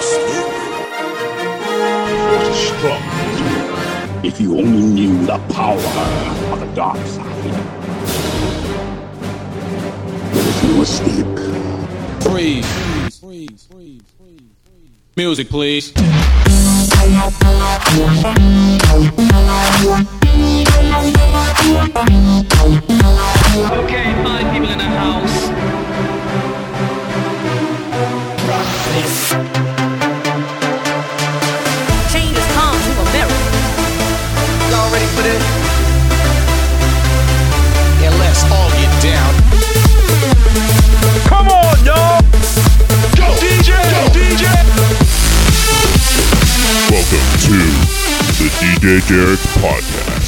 What a strong If you only knew the power of the dark side. There is no escape. Freeze. Freeze. Freeze. Music, please. Okay, five people in the house. Change the DJ Derek Podcast.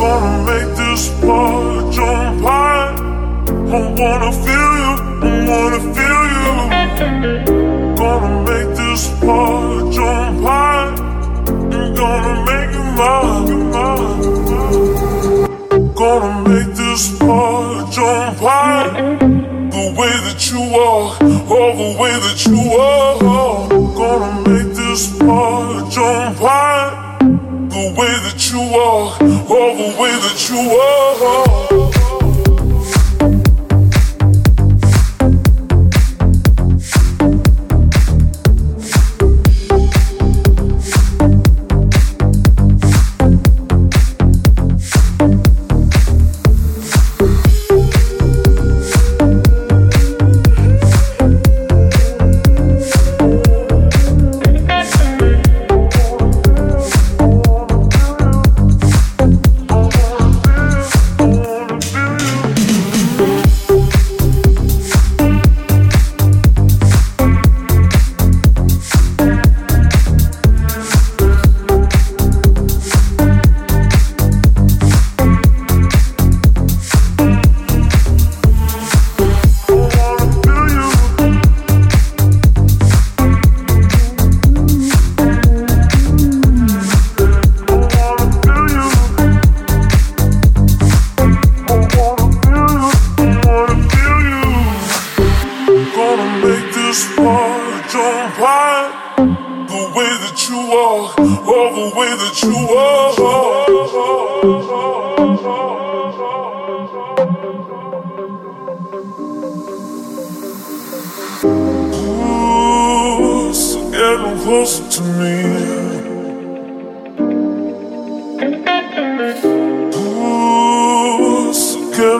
Gonna make this party jump high. I wanna feel you, I wanna feel you. Gonna make this party jump high. I'm gonna make you mine. Gonna make this party jump high. The way that you walk, all the way that you walk. Gonna make this party jump high. The way that you walk, all the way that you walk.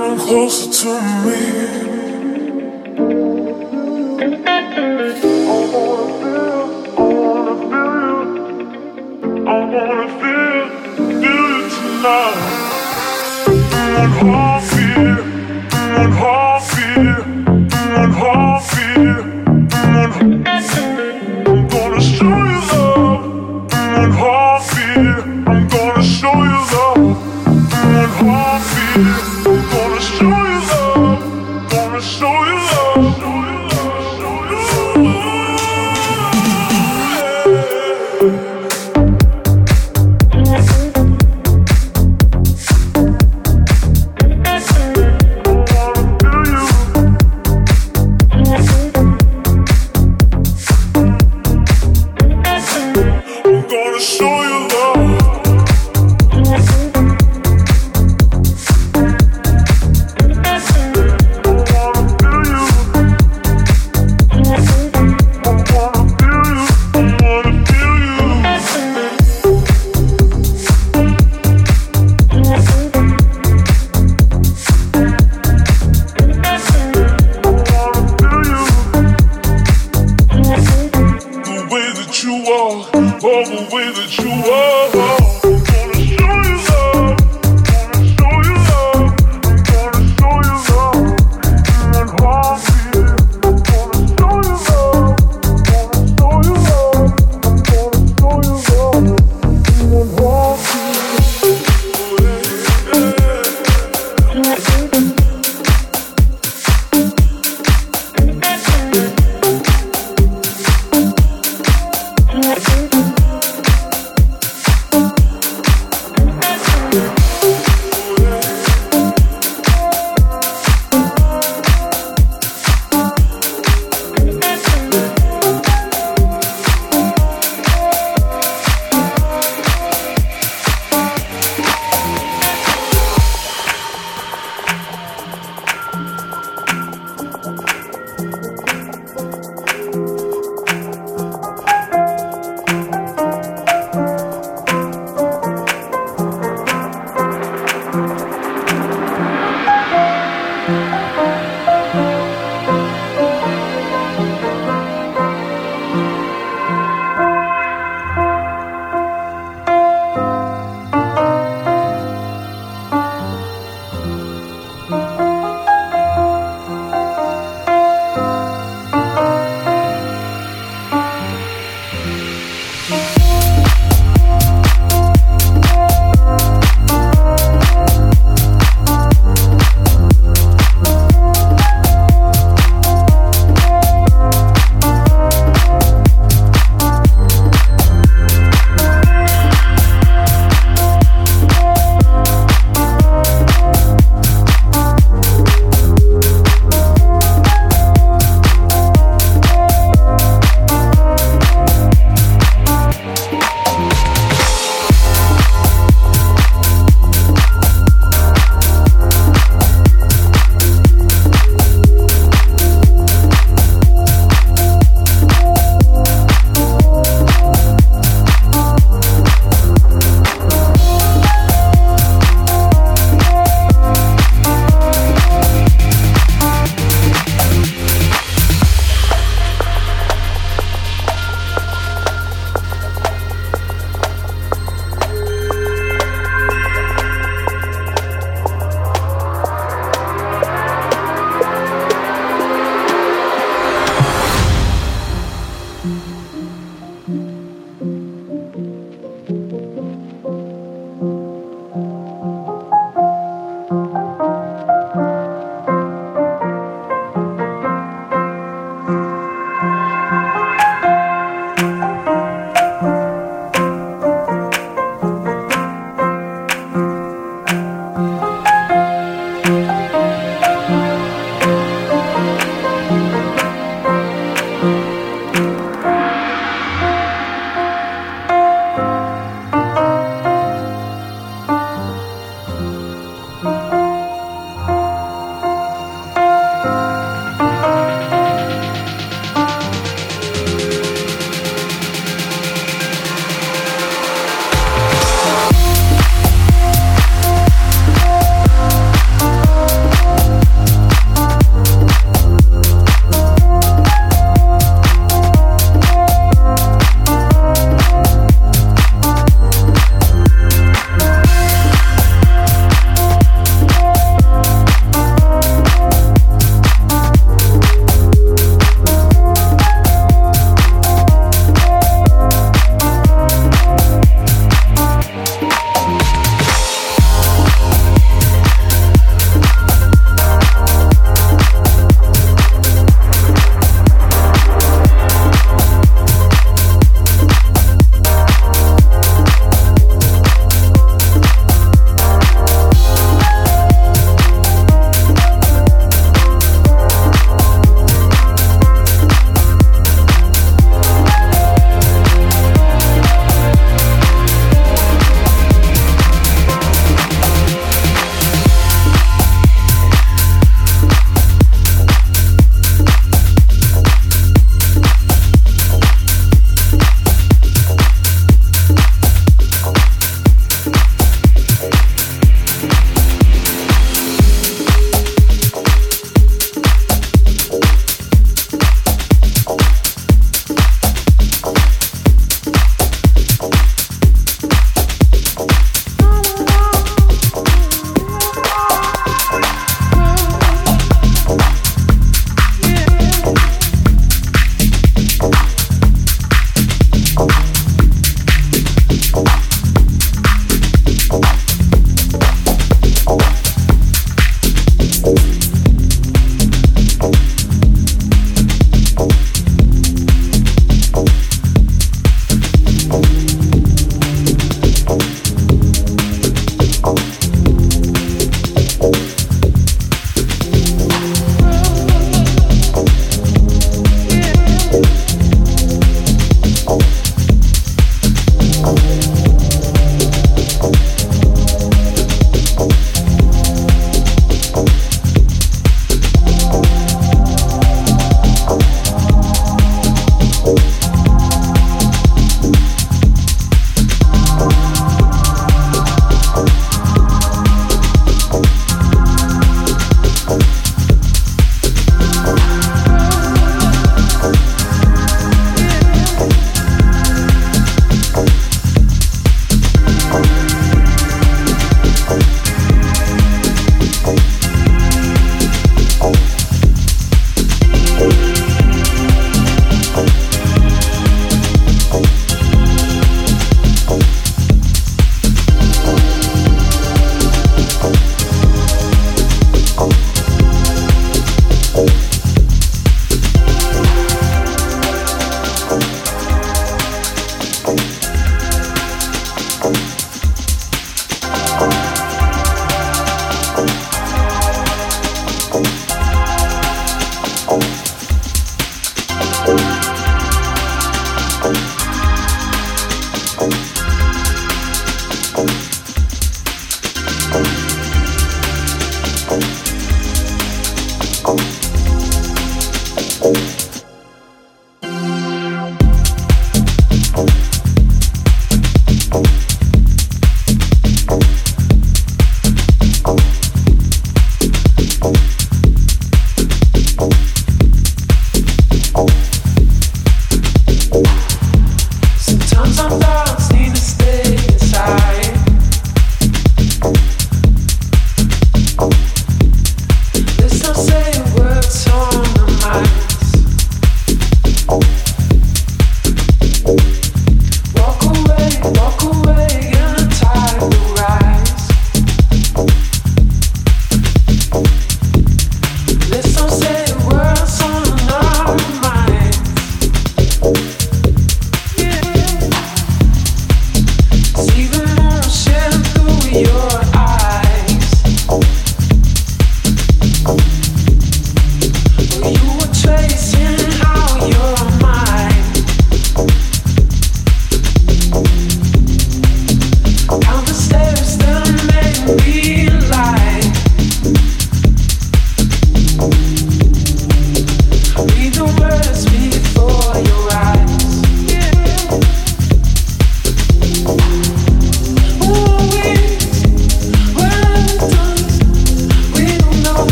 Getting closer to me.